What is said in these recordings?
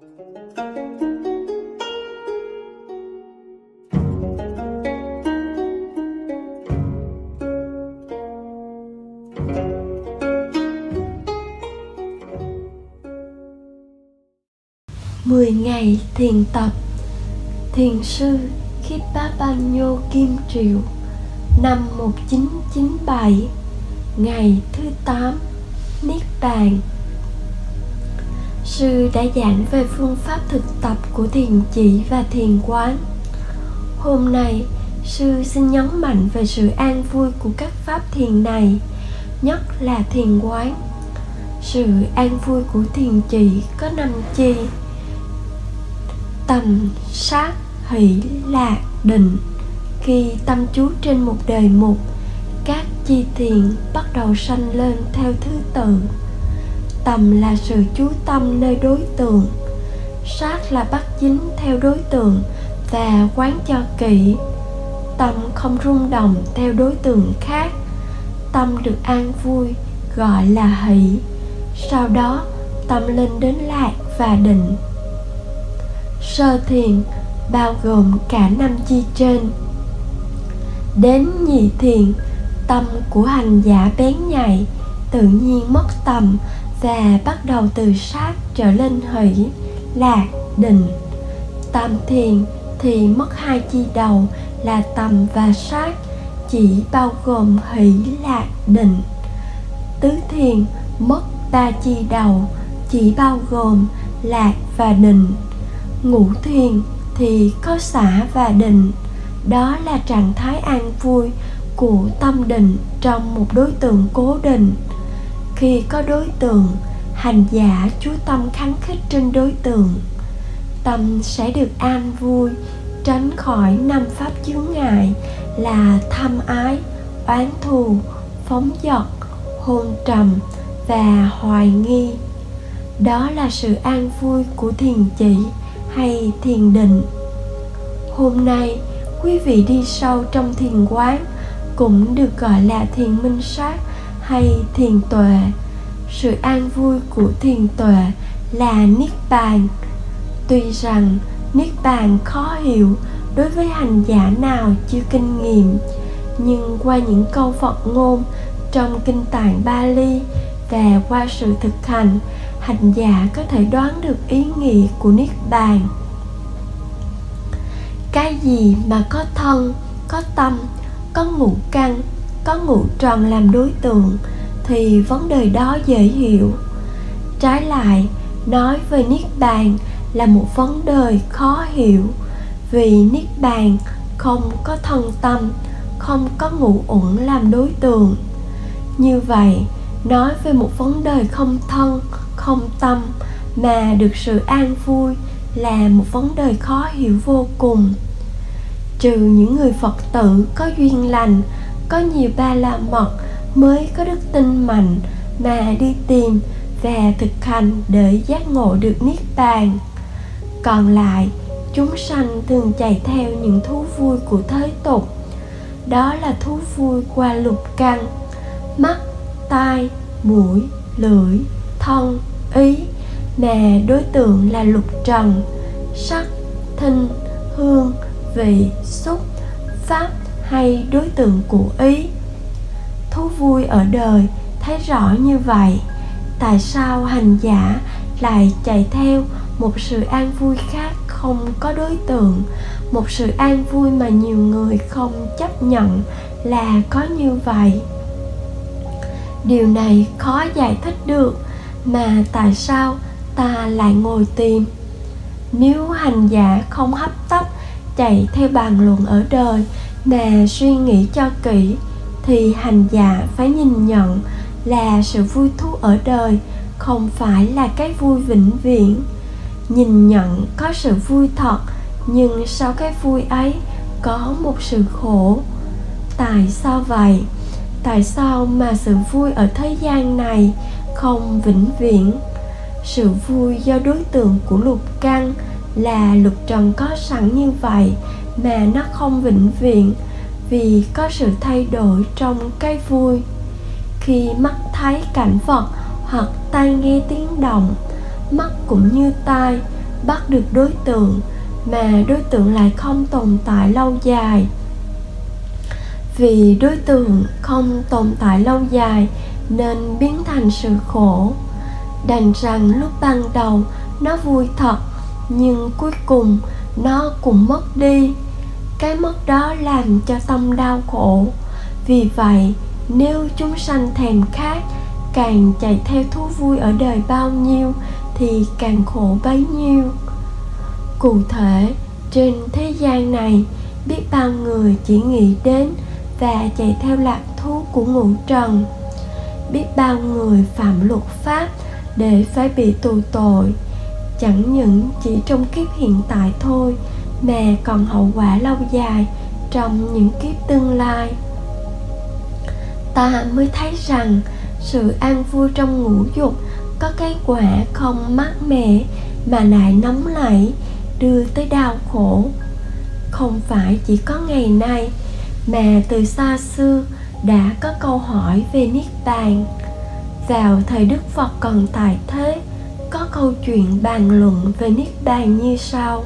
10 ngày thiền tập. Thiền sư Khipapanyo Kim Triệu Năm 1997 Ngày thứ 8 Niết Bàn. Sư đã giảng về phương pháp thực tập của thiền chỉ và thiền quán. Hôm nay, Sư xin nhấn mạnh về sự an vui của các pháp thiền này Nhất là thiền quán. Sự an vui của thiền chỉ có năm chi tầm sát hỷ lạc định. Khi tâm chú trên một đề mục các chi thiền bắt đầu sanh lên theo thứ tự tầm là sự chú tâm nơi đối tượng. Sát là bắt dính theo đối tượng và quán cho kỹ. Tâm không rung động theo đối tượng khác. Tâm được an vui, gọi là hỷ. Sau đó, tâm lên đến lạc và định. Sơ thiền bao gồm cả năm chi trên. Đến nhị thiền, tâm của hành giả bén nhạy, tự nhiên mất tầm và bắt đầu từ sát trở lên hỷ lạc định. Tam thiền thì mất hai chi đầu là tầm và sát, chỉ bao gồm hỷ lạc định. Tứ thiền mất ba chi đầu, chỉ bao gồm lạc và định. Ngũ thiền thì có xả và định. Đó là trạng thái an vui của tâm định trong một đối tượng cố định khi có đối tượng, hành giả chú tâm kháng khích trên đối tượng, tâm sẽ được an vui, tránh khỏi năm pháp chướng ngại là tham ái, oán thù, phóng dật, hôn trầm và hoài nghi. Đó là sự an vui của thiền chỉ hay thiền định. Hôm nay, quý vị đi sâu trong thiền quán cũng được gọi là thiền minh sát hay thiền tuệ. Sự an vui của thiền tuệ là niết bàn tuy rằng niết bàn khó hiểu đối với hành giả nào chưa kinh nghiệm, nhưng qua những câu phật ngôn trong kinh tạng bali và qua sự thực hành hành giả có thể đoán được ý nghĩa của niết bàn cái gì mà có thân, có tâm, có ngũ căn có ngũ tròn làm đối tượng thì vấn đề đó dễ hiểu. Trái lại, nói về niết bàn là một vấn đề khó hiểu, vì niết bàn không có thân tâm, không có ngũ uẩn làm đối tượng. Như vậy, nói về một vấn đề không thân, không tâm mà được sự an vui là một vấn đề khó hiểu vô cùng. Trừ những người phật tử có duyên lành có nhiều ba la mật mới có đức tin mạnh mà đi tìm và thực hành để giác ngộ được niết bàn. Còn lại, chúng sanh thường chạy theo những thú vui của thế tục. Đó là thú vui qua lục căn, mắt, tai, mũi, lưỡi, thân, ý, mà đối tượng là lục trần, sắc, thinh, hương, vị, xúc, pháp hay đối tượng của ý. Thú vui ở đời, thấy rõ như vậy, tại sao hành giả lại chạy theo một sự an vui khác không có đối tượng, một sự an vui mà nhiều người không chấp nhận là có như vậy? Điều này khó giải thích được, mà tại sao ta lại ngồi tìm? Nếu hành giả không hấp tấp chạy theo bàn luận ở đời mà suy nghĩ cho kỹ, thì hành giả phải nhìn nhận là sự vui thú ở đời không phải là cái vui vĩnh viễn. Nhìn nhận có sự vui thật, nhưng sau cái vui ấy có một sự khổ. Tại sao vậy? Tại sao mà sự vui ở thế gian này không vĩnh viễn? Sự vui do đối tượng của lục căn là lục trần có sẵn như vậy mà nó không vĩnh viễn vì có sự thay đổi trong cái vui. Khi mắt thấy cảnh vật hoặc tai nghe tiếng động, mắt cũng như tai bắt được đối tượng mà đối tượng lại không tồn tại lâu dài. Vì đối tượng không tồn tại lâu dài nên biến thành sự khổ. Đành rằng lúc ban đầu nó vui thật, nhưng cuối cùng nó cũng mất đi cái mất đó làm cho tâm đau khổ. Vì vậy, nếu chúng sanh thèm khát, càng chạy theo thú vui ở đời bao nhiêu thì càng khổ bấy nhiêu. Cụ thể, trên thế gian này, biết bao người chỉ nghĩ đến và chạy theo lạc thú của ngũ trần. Biết bao người phạm luật pháp để phải bị tù tội. Chẳng những chỉ trong kiếp hiện tại thôi mà còn hậu quả lâu dài trong những kiếp tương lai. Ta mới thấy rằng sự an vui trong ngũ dục có cái quả không mát mẻ mà lại nóng nảy, đưa tới đau khổ. Không phải chỉ có ngày nay mà từ xa xưa đã có câu hỏi về niết bàn. Vào thời đức phật còn tại thế, có câu chuyện bàn luận về niết bàn như sau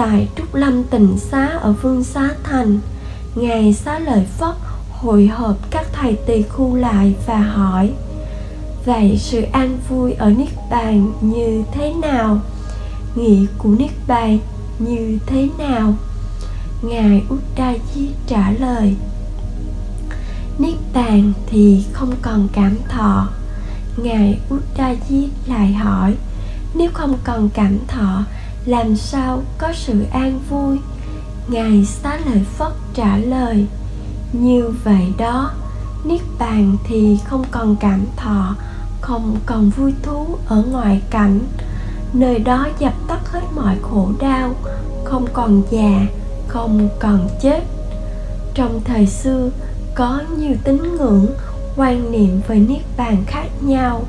tại trúc lâm tịnh xá ở vương xá thành. Ngài xá lợi phất hội hợp các thầy tỳ khu lại và hỏi, vậy sự an vui ở niết bàn như thế nào? Nghĩa của niết bàn như thế nào? Ngài út đa di trả lời, niết bàn thì không còn cảm thọ. Ngài út đa di lại hỏi, nếu không còn cảm thọ làm sao có sự an vui? Ngài xá lợi phất trả lời, như vậy đó, niết bàn thì không còn cảm thọ, không còn vui thú ở ngoài cảnh. Nơi đó dập tắt hết mọi khổ đau, không còn già, không còn chết. Trong thời xưa, có nhiều tín ngưỡng quan niệm về niết bàn khác nhau.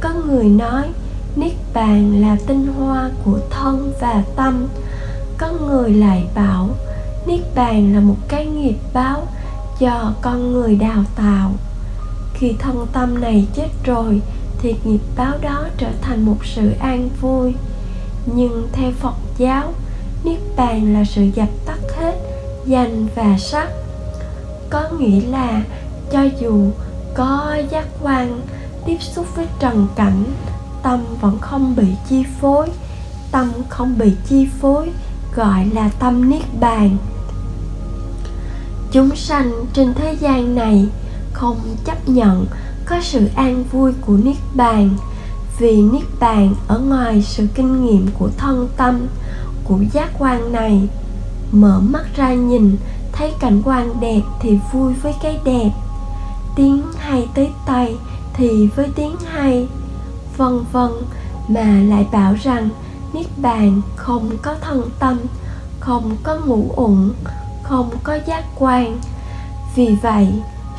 Có người nói niết bàn là tinh hoa của thân và tâm. Có người lại bảo, niết bàn là một cái nghiệp báo do con người đào tạo. Khi thân tâm này chết rồi, thì nghiệp báo đó trở thành một sự an vui. Nhưng theo phật giáo, niết bàn là sự dập tắt hết danh và sắc. Có nghĩa là, cho dù có giác quan tiếp xúc với trần cảnh tâm vẫn không bị chi phối. Tâm không bị chi phối, gọi là tâm niết bàn. Chúng sanh trên thế gian này không chấp nhận có sự an vui của niết bàn, vì niết bàn ở ngoài sự kinh nghiệm của thân tâm, của giác quan này. Mở mắt ra nhìn, thấy cảnh quan đẹp thì vui với cái đẹp. Tiếng hay tới tay thì với tiếng hay vân vân, mà lại bảo rằng niết bàn không có thân tâm, không có ngũ uẩn không có giác quan. Vì vậy,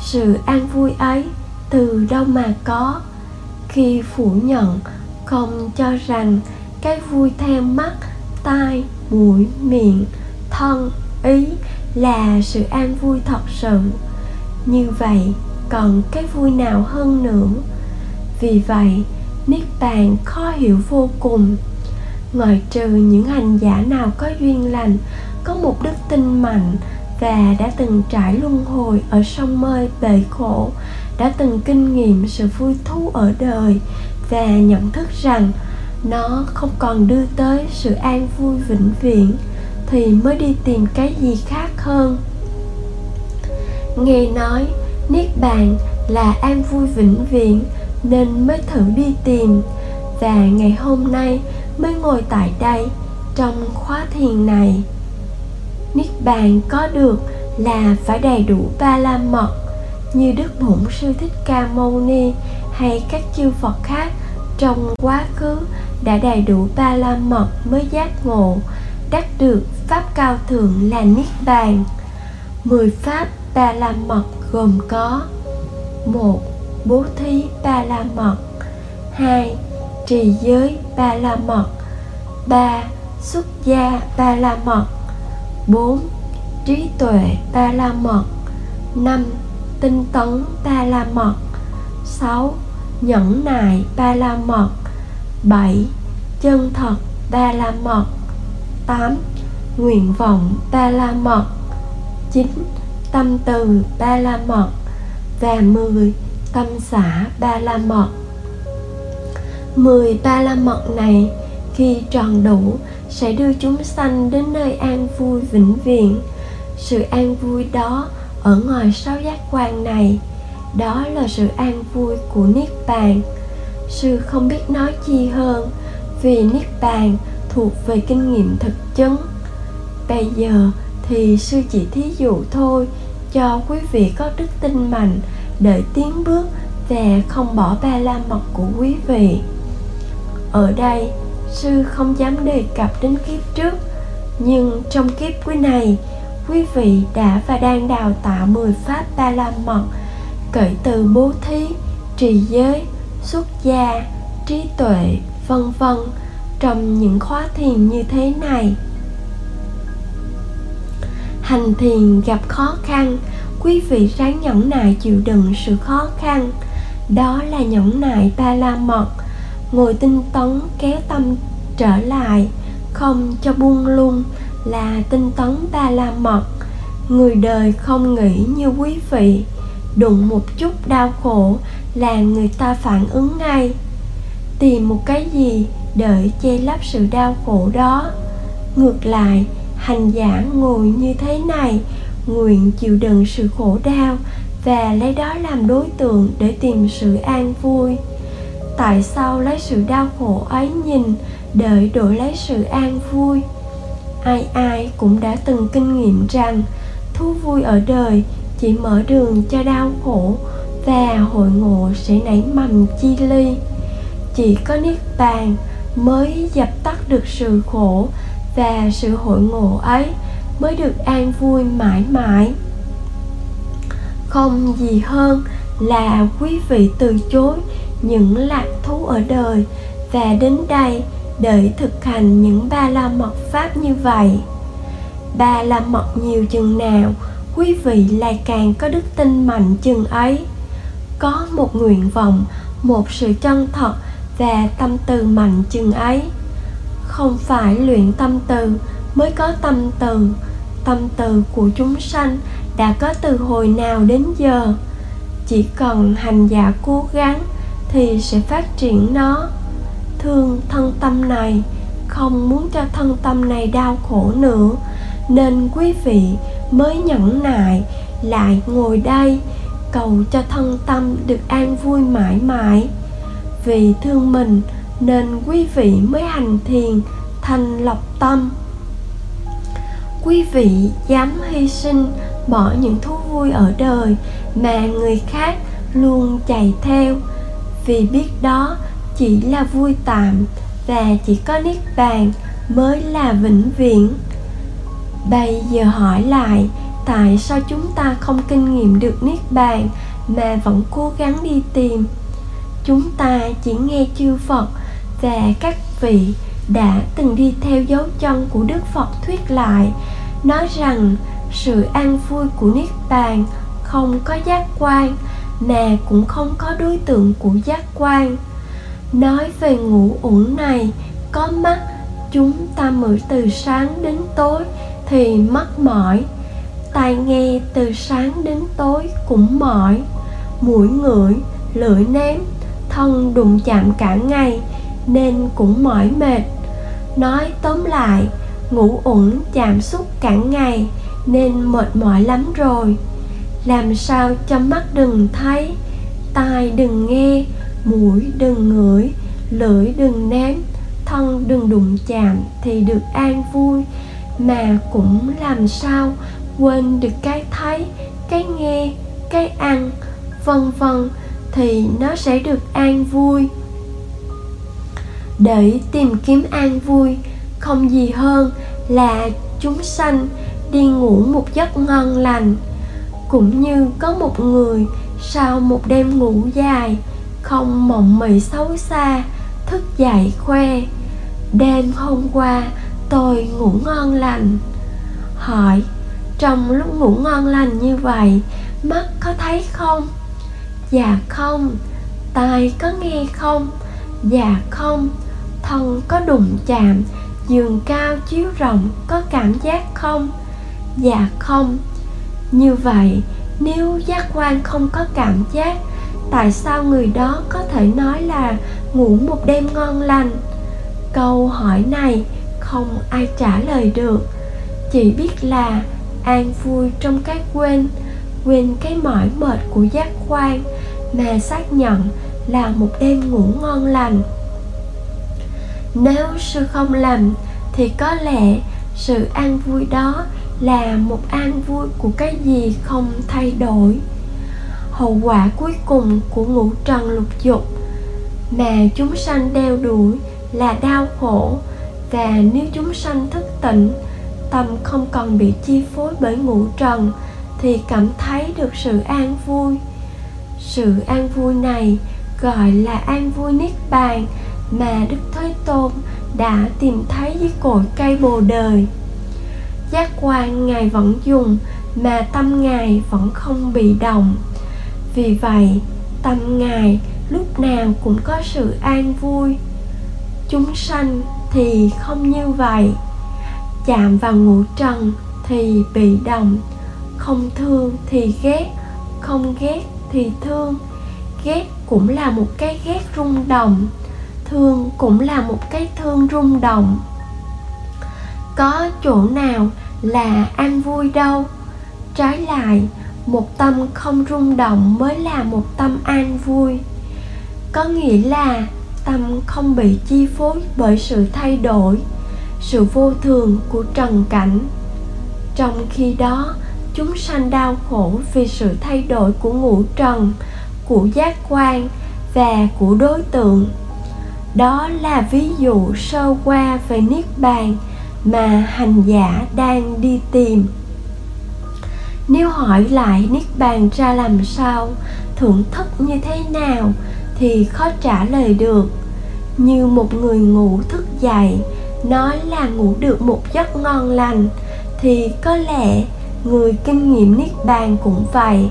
sự an vui ấy từ đâu mà có? Khi phủ nhận, không cho rằng cái vui theo mắt, tai, mũi, miệng, thân, ý là sự an vui thật sự. Như vậy, còn cái vui nào hơn nữa? Vì vậy niết bàn khó hiểu vô cùng. Ngoại trừ những hành giả nào có duyên lành, có một đức tin mạnh và đã từng trải luân hồi ở sông mơi bể khổ, đã từng kinh nghiệm sự vui thú ở đời và nhận thức rằng nó không còn đưa tới sự an vui vĩnh viễn, thì mới đi tìm cái gì khác hơn. Nghe nói niết bàn là an vui vĩnh viễn nên mới thử đi tìm và ngày hôm nay mới ngồi tại đây trong khóa thiền này. Niết bàn có được là phải đầy đủ ba la mật như đức bổn sư thích ca mâu ni hay các chư phật khác trong quá khứ đã đầy đủ ba la mật mới giác ngộ, đắc được pháp cao thượng là niết bàn. Mười pháp ba la mật gồm có một bố thí ba la mật hai, trì giới ba la mật ba, xuất gia ba la mật bốn, trí tuệ ba la mật năm, tinh tấn ba la mật sáu, nhẫn nại ba la mật bảy, chân thật ba la mật 8. Nguyện vọng ba la mật 9. Tâm từ ba la mật và 10. Tâm xã ba la mật. 10 ba la mật này khi tròn đủ sẽ đưa chúng sanh đến nơi an vui vĩnh viễn. Sự an vui đó ở ngoài sáu giác quan này, đó là sự an vui của niết bàn. Sư không biết nói chi hơn vì niết bàn thuộc về kinh nghiệm thực chứng. Bây giờ thì sư chỉ thí dụ thôi cho quý vị có đức tin mạnh để tiến bước và không bỏ ba la mật của quý vị. Ở đây, sư không dám đề cập đến kiếp trước, nhưng trong kiếp quý này, quý vị đã và đang đào tạo 10 pháp ba la mật kể từ bố thí, trì giới, xuất gia, trí tuệ, vân vân trong những khóa thiền như thế này. Hành thiền gặp khó khăn quý vị ráng nhẫn nại chịu đựng sự khó khăn. Đó là nhẫn nại ba la mật ngồi tinh tấn kéo tâm trở lại, không cho buông lung là tinh tấn ba la mật người đời không nghĩ như quý vị. Đụng một chút đau khổ là người ta phản ứng ngay. Tìm một cái gì để che lấp sự đau khổ đó. Ngược lại, hành giả ngồi như thế này nguyện chịu đựng sự khổ đau và lấy đó làm đối tượng để tìm sự an vui. Tại sao lấy sự đau khổ ấy nhìn để đổi lấy sự an vui? Ai ai cũng đã từng kinh nghiệm rằng thú vui ở đời chỉ mở đường cho đau khổ và hội ngộ sẽ nảy mầm chi ly. Chỉ có niết bàn mới dập tắt được sự khổ và sự hội ngộ ấy mới được an vui mãi mãi. Không gì hơn là quý vị từ chối những lạc thú ở đời và đến đây để thực hành những ba la mật pháp như vậy. Ba la mật nhiều chừng nào, quý vị lại càng có đức tin mạnh chừng ấy. Có một nguyện vọng, một sự chân thật và tâm từ mạnh chừng ấy. Không phải luyện tâm từ mới có tâm từ. Tâm từ của chúng sanh đã có từ hồi nào đến giờ? Chỉ cần hành giả cố gắng thì sẽ phát triển nó. Thương thân tâm này, không muốn cho thân tâm này đau khổ nữa, nên quý vị mới nhẫn nại lại ngồi đây, cầu cho thân tâm được an vui mãi mãi. Vì thương mình, nên quý vị mới hành thiền thành lọc tâm quý vị dám hy sinh, bỏ những thú vui ở đời mà người khác luôn chạy theo. Vì biết đó chỉ là vui tạm và chỉ có niết bàn mới là vĩnh viễn. Bây giờ hỏi lại, tại sao chúng ta không kinh nghiệm được niết bàn mà vẫn cố gắng đi tìm? Chúng ta chỉ nghe chư phật và các vị đã từng đi theo dấu chân của đức phật thuyết lại nói rằng sự an vui của niết bàn không có giác quan mà cũng không có đối tượng của giác quan. Nói về ngủ uẩn này có mắt chúng ta mở từ sáng đến tối thì mắt mỏi. Tai nghe từ sáng đến tối cũng mỏi. Mũi ngửi lưỡi nếm, thân đụng chạm cả ngày nên cũng mỏi mệt. Nói tóm lại ngủ uẩn chạm xúc cả ngày, nên mệt mỏi lắm rồi. Làm sao cho mắt đừng thấy, tai đừng nghe, mũi đừng ngửi, lưỡi đừng ném thân đừng đụng chạm thì được an vui. Mà cũng làm sao quên được cái thấy, cái nghe, cái ăn, vân vân thì nó sẽ được an vui. Để tìm kiếm an vui không gì hơn là chúng sanh đi ngủ một giấc ngon lành. Cũng như có một người sau một đêm ngủ dài, không mộng mị xấu xa, thức dậy khoe, đêm hôm qua tôi ngủ ngon lành. Hỏi, trong lúc ngủ ngon lành như vậy, mắt có thấy không? Dạ không. Tai có nghe không? Dạ không. Thân có đụng chạm giường cao chiếu rộng, có cảm giác không? Dạ không. Như vậy, nếu giác quan không có cảm giác, tại sao người đó có thể nói là ngủ một đêm ngon lành? Câu hỏi này không ai trả lời được. Chỉ biết là an vui trong cái quên quên cái mỏi mệt của giác quan, mà xác nhận là một đêm ngủ ngon lành nếu sư không lầm thì có lẽ sự an vui đó là một an vui của cái gì không thay đổi. Hậu quả cuối cùng của ngũ trần lục dục mà chúng sanh đeo đuổi là đau khổ. Và nếu chúng sanh thức tỉnh, tâm không còn bị chi phối bởi ngũ trần, thì cảm thấy được sự an vui. Sự an vui này gọi là an vui niết bàn mà đức thế tôn đã tìm thấy dưới cội cây bồ đời giác quan ngài vẫn dùng, mà tâm ngài vẫn không bị động. Vì vậy, tâm ngài lúc nào cũng có sự an vui. Chúng sanh thì không như vậy. Chạm vào ngũ trần thì bị động, không thương thì ghét, không ghét thì thương. Ghét cũng là một cái ghét rung động thương cũng là một cái thương rung động. Có chỗ nào là an vui đâu? Trái lại, một tâm không rung động mới là một tâm an vui. Có nghĩa là tâm không bị chi phối bởi sự thay đổi, sự vô thường của trần cảnh. Trong khi đó, chúng sanh đau khổ vì sự thay đổi của ngũ trần, của giác quan và của đối tượng đó là ví dụ sơ qua về niết bàn mà hành giả đang đi tìm. Nếu hỏi lại niết bàn ra làm sao, thưởng thức như thế nào thì khó trả lời được. Như một người ngủ thức dậy nói là ngủ được một giấc ngon lành, thì có lẽ người kinh nghiệm niết bàn cũng vậy.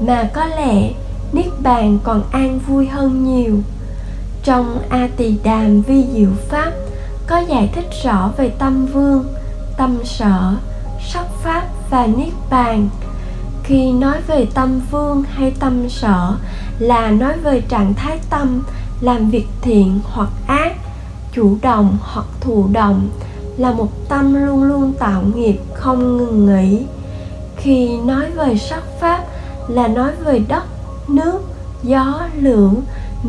Mà có lẽ niết bàn còn an vui hơn nhiều trong a tỳ đàm vi diệu pháp, có giải thích rõ về tâm vương, tâm sở, sắc pháp và niết bàn. Khi nói về tâm vương hay tâm sở là nói về trạng thái tâm, làm việc thiện hoặc ác, chủ động hoặc thụ động, là một tâm luôn luôn tạo nghiệp, không ngừng nghỉ. Khi nói về sắc pháp là nói về đất, nước, gió, lửa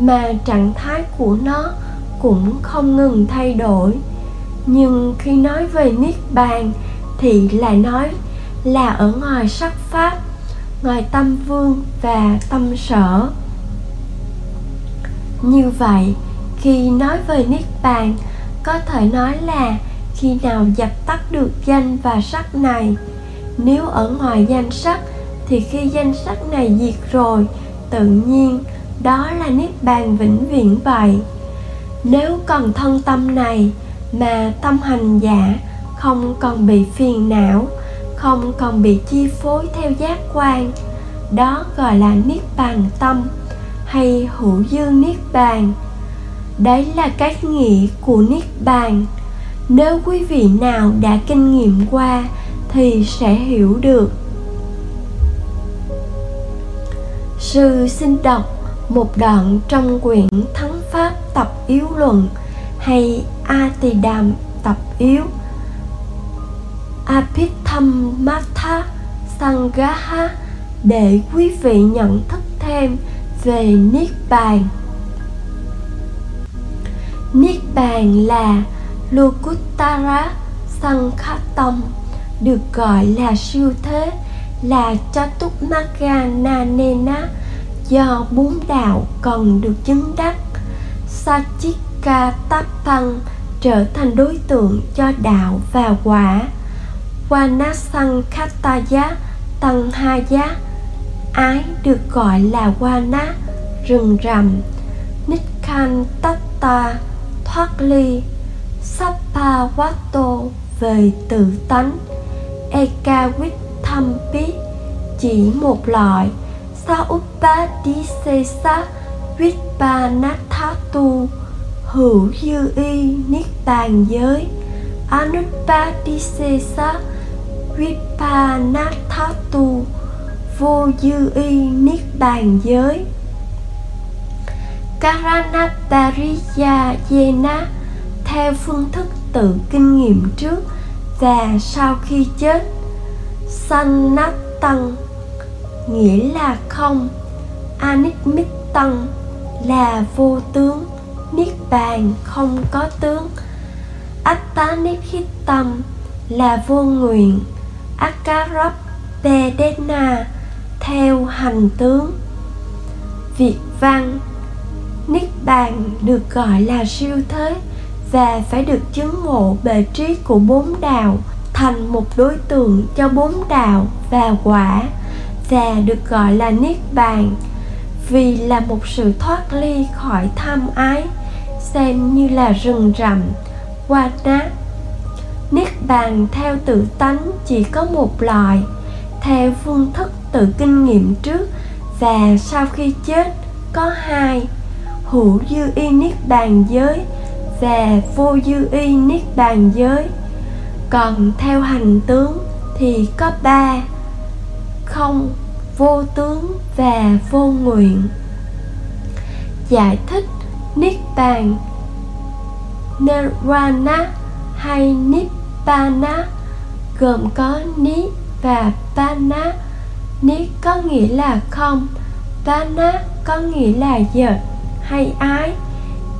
mà trạng thái của nó cũng không ngừng thay đổi. Nhưng khi nói về niết bàn thì lại nói là ở ngoài sắc pháp, ngoài tâm vương và tâm sở. Như vậy, khi nói về niết bàn, có thể nói là khi nào dập tắt được danh và sắc này. Nếu ở ngoài danh sắc thì khi danh sắc này diệt rồi, tự nhiên đó là niết bàn vĩnh viễn vậy. Nếu còn thân tâm này mà tâm hành giả không còn bị phiền não, không còn bị chi phối theo giác quan, đó gọi là niết bàn tâm hay hữu dương niết bàn. Đấy là cách nghĩa của niết bàn. Nếu quý vị nào đã kinh nghiệm qua thì sẽ hiểu được. Sư xin đọc một đoạn trong quyển thắng pháp tập yếu luận hay a tỳ đàm tập yếu. Apithammatha sangaha để quý vị nhận thức thêm về niết bàn. Niết bàn là lokuttara sankhatam được gọi là siêu thế, là chatuknaga nanena do bốn đạo còn được chứng đắc. Sachika Tappang trở thành đối tượng cho đạo và quả. Vanasang Khataya Tăng hai Giá Ái được gọi là Wana, rừng rậm. Nikhan Tatta thoát ly. Sappawato về tự tánh. Ekawit Thampi chỉ một loại. Saupadisesa Vipanathatu hữu dư y niết bàn giới anupadisesa vipanathatu vô dư y niết bàn giới. Karanatariya Yena, theo phương thức tự kinh nghiệm trước và sau khi chết Sanatang nghĩa là không. Anitmitang là vô tướng, Niết bàn không có tướng. Attanithitam là vô nguyện, akarap vedena theo hành tướng. Việt văn, Niết bàn được gọi là siêu thế và phải được chứng ngộ bề trí của bốn đạo thành một đối tượng cho bốn đạo và quả và được gọi là niết bàn. Vì là một sự thoát ly khỏi tham ái, xem như là rừng rậm, qua nát. Niết bàn theo tự tánh chỉ có một loại, theo phương thức tự kinh nghiệm trước, và sau khi chết có hai, hữu dư y niết bàn giới và vô dư y niết bàn giới. Còn theo hành tướng thì có ba không, vô tướng và vô nguyện. Giải thích niết bàn nirvana hay nibbana gồm có ni và pana. Ni có nghĩa là không, pana có nghĩa là dệt hay ái.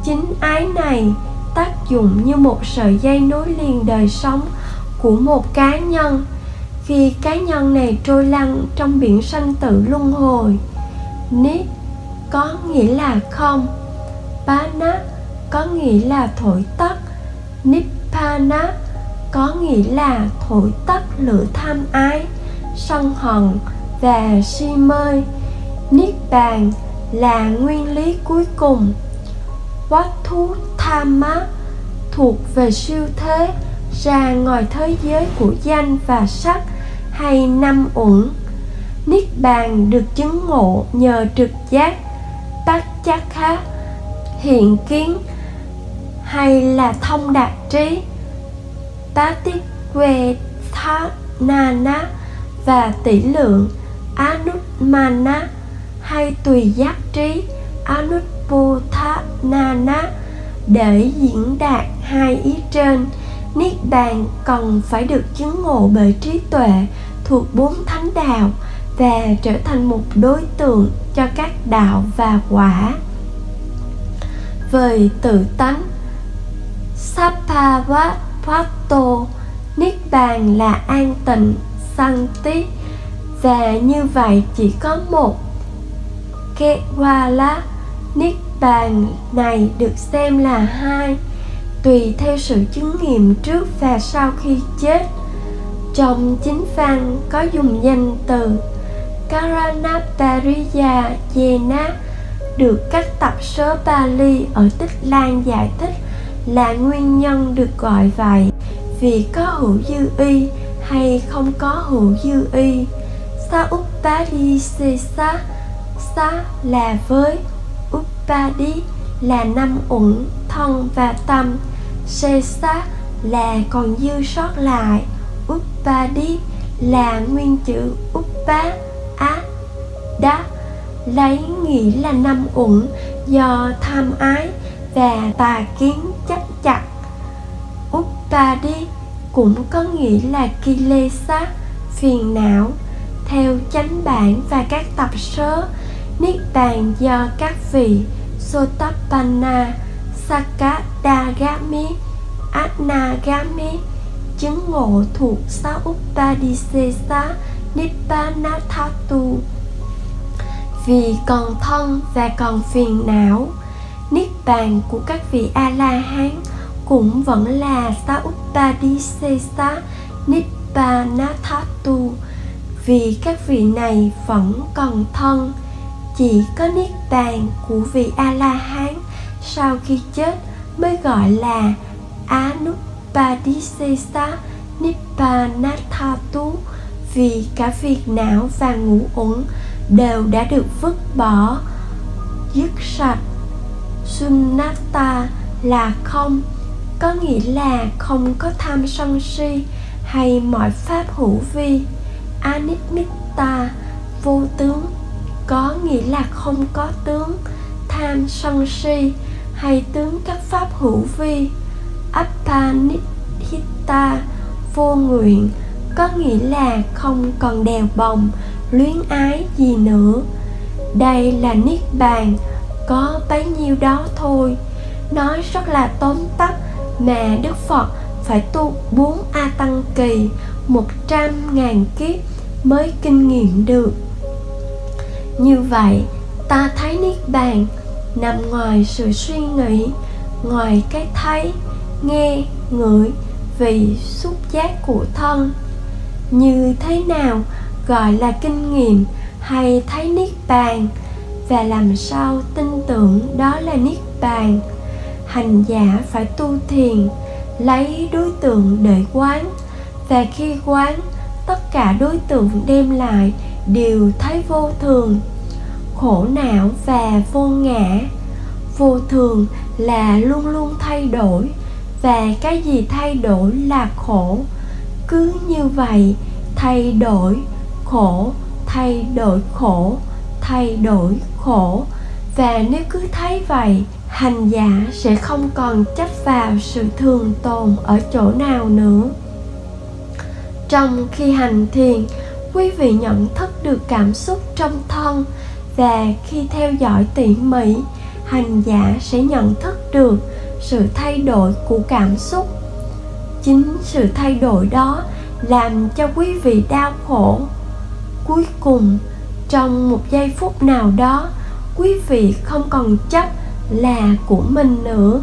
Chính ái này tác dụng như một sợi dây nối liền đời sống của một cá nhân khi cá nhân này trôi lăn trong biển sanh tử luân hồi nít có nghĩa là không. Pana có nghĩa là thổi tắt. Nippana có nghĩa là thổi tắt lửa tham ái, sân hận và si mê. Niết bàn là nguyên lý cuối cùng. Quát thú tham mát thuộc về siêu thế ra ngoài thế giới của danh và sắc hay năm uẩn. Niết bàn được chứng ngộ nhờ trực giác tác chắc khác hiện kiến, hay là thông đạt trí. Tá tiết quê tha na na và tỷ lượng anutmana hay tùy giác trí anutpotha na na để diễn đạt hai ý trên. Niết bàn cần phải được chứng ngộ bởi trí tuệ thuộc bốn thánh đạo và trở thành một đối tượng cho các đạo và quả. Về tự tánh Sapavato Niết bàn là an tịnh, Santi Và như vậy chỉ có một. Kewala Niết bàn này được xem là hai tùy theo sự chứng nghiệm trước và sau khi chết trong chính văn có dùng danh từ Karanapariya jena, được các tập sớ Bali ở Tích Lan giải thích là nguyên nhân được gọi vậy vì có hữu dư y hay không có hữu dư y. Sa Upadisesa Sa là với Upadi là năm uẩn, thân và tâm Sesa là còn dư sót lại. Upadi là nguyên chữ Uppa Á Đá lấy nghĩa là năm uẩn do tham ái và tà kiến chấp chặt. Upadi cũng có nghĩa là Kilesa phiền não, theo chánh bản và các tập sớ, niết bàn do các vị Sotapanna, Sakadagami Anagami chứng ngộ thuộc sa Upadisesa Nibbana Thatu vì còn thân và còn phiền não, niết bàn của các vị a la hán cũng vẫn là sa Upadisesa Nibbana Thatu vì các vị này vẫn còn thân, chỉ có niết bàn của vị a la hán sau khi chết mới gọi là Upadisesa nippanatthatu vì cả việc não và ngũ uẩn đều đã được vứt bỏ, dứt sạch. Sunnata là không, có nghĩa là không có tham sân si hay mọi pháp hữu vi. Anitmitta, vô tướng, có nghĩa là không có tướng, tham sân si hay tướng các pháp hữu vi appanihita vô nguyện, có nghĩa là không còn đèo bồng, luyến ái gì nữa. Đây là niết bàn, có bấy nhiêu đó thôi. Nói rất là tóm tắt mà đức phật phải tu bốn a tăng kỳ, một trăm ngàn kiếp mới kinh nghiệm được. Như vậy, ta thấy niết bàn nằm ngoài sự suy nghĩ, ngoài cái thấy nghe, ngửi vì xúc giác của thân. Như thế nào gọi là kinh nghiệm hay thấy niết bàn? Và làm sao tin tưởng đó là niết bàn? Hành giả phải tu thiền, lấy đối tượng để quán. Và khi quán, tất cả đối tượng đem lại đều thấy vô thường. Khổ não và vô ngã. Vô thường là luôn luôn thay đổi và cái gì thay đổi là khổ. Cứ như vậy, thay đổi khổ, thay đổi khổ, thay đổi khổ. Và nếu cứ thấy vậy, hành giả sẽ không còn chấp vào sự thường tồn ở chỗ nào nữa. Trong khi hành thiền, quý vị nhận thức được cảm xúc trong thân. Và khi theo dõi tỉ mỉ, hành giả sẽ nhận thức được sự thay đổi của cảm xúc. Chính sự thay đổi đó làm cho quý vị đau khổ. Cuối cùng, trong một giây phút nào đó, quý vị không còn chấp là của mình nữa.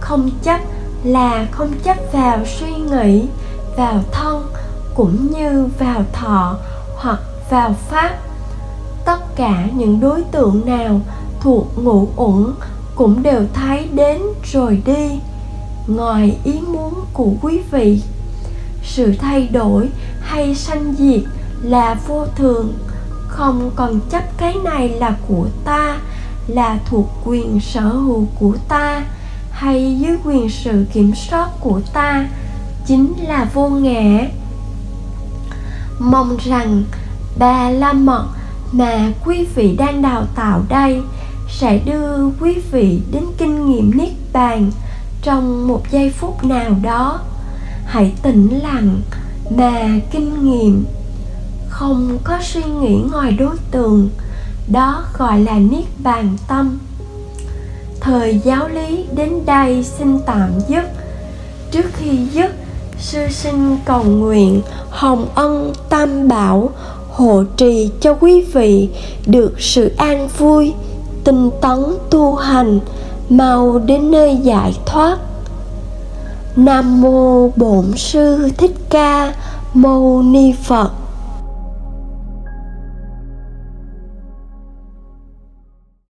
Không chấp là không chấp vào suy nghĩ, vào thân, cũng như vào thọ hoặc vào pháp. Tất cả những đối tượng nào thuộc ngũ uẩn cũng đều thấy đến rồi đi. Ngoài ý muốn của quý vị, sự thay đổi hay sanh diệt là vô thường. Không còn chấp cái này là của ta, là thuộc quyền sở hữu của ta hay dưới quyền sự kiểm soát của ta, chính là vô ngã. Mong rằng, ba la mật mà quý vị đang đào tạo đây sẽ đưa quý vị đến kinh nghiệm niết bàn trong một giây phút nào đó. Hãy tĩnh lặng mà kinh nghiệm. Không có suy nghĩ ngoài đối tượng, đó gọi là niết bàn tâm. Thời giáo lý đến đây xin tạm dứt. Trước khi dứt, sư sinh cầu nguyện hồng ân tam bảo hộ trì cho quý vị được sự an vui tinh tấn tu hành, mau đến nơi giải thoát. Nam mô bổn sư thích ca mâu ni phật.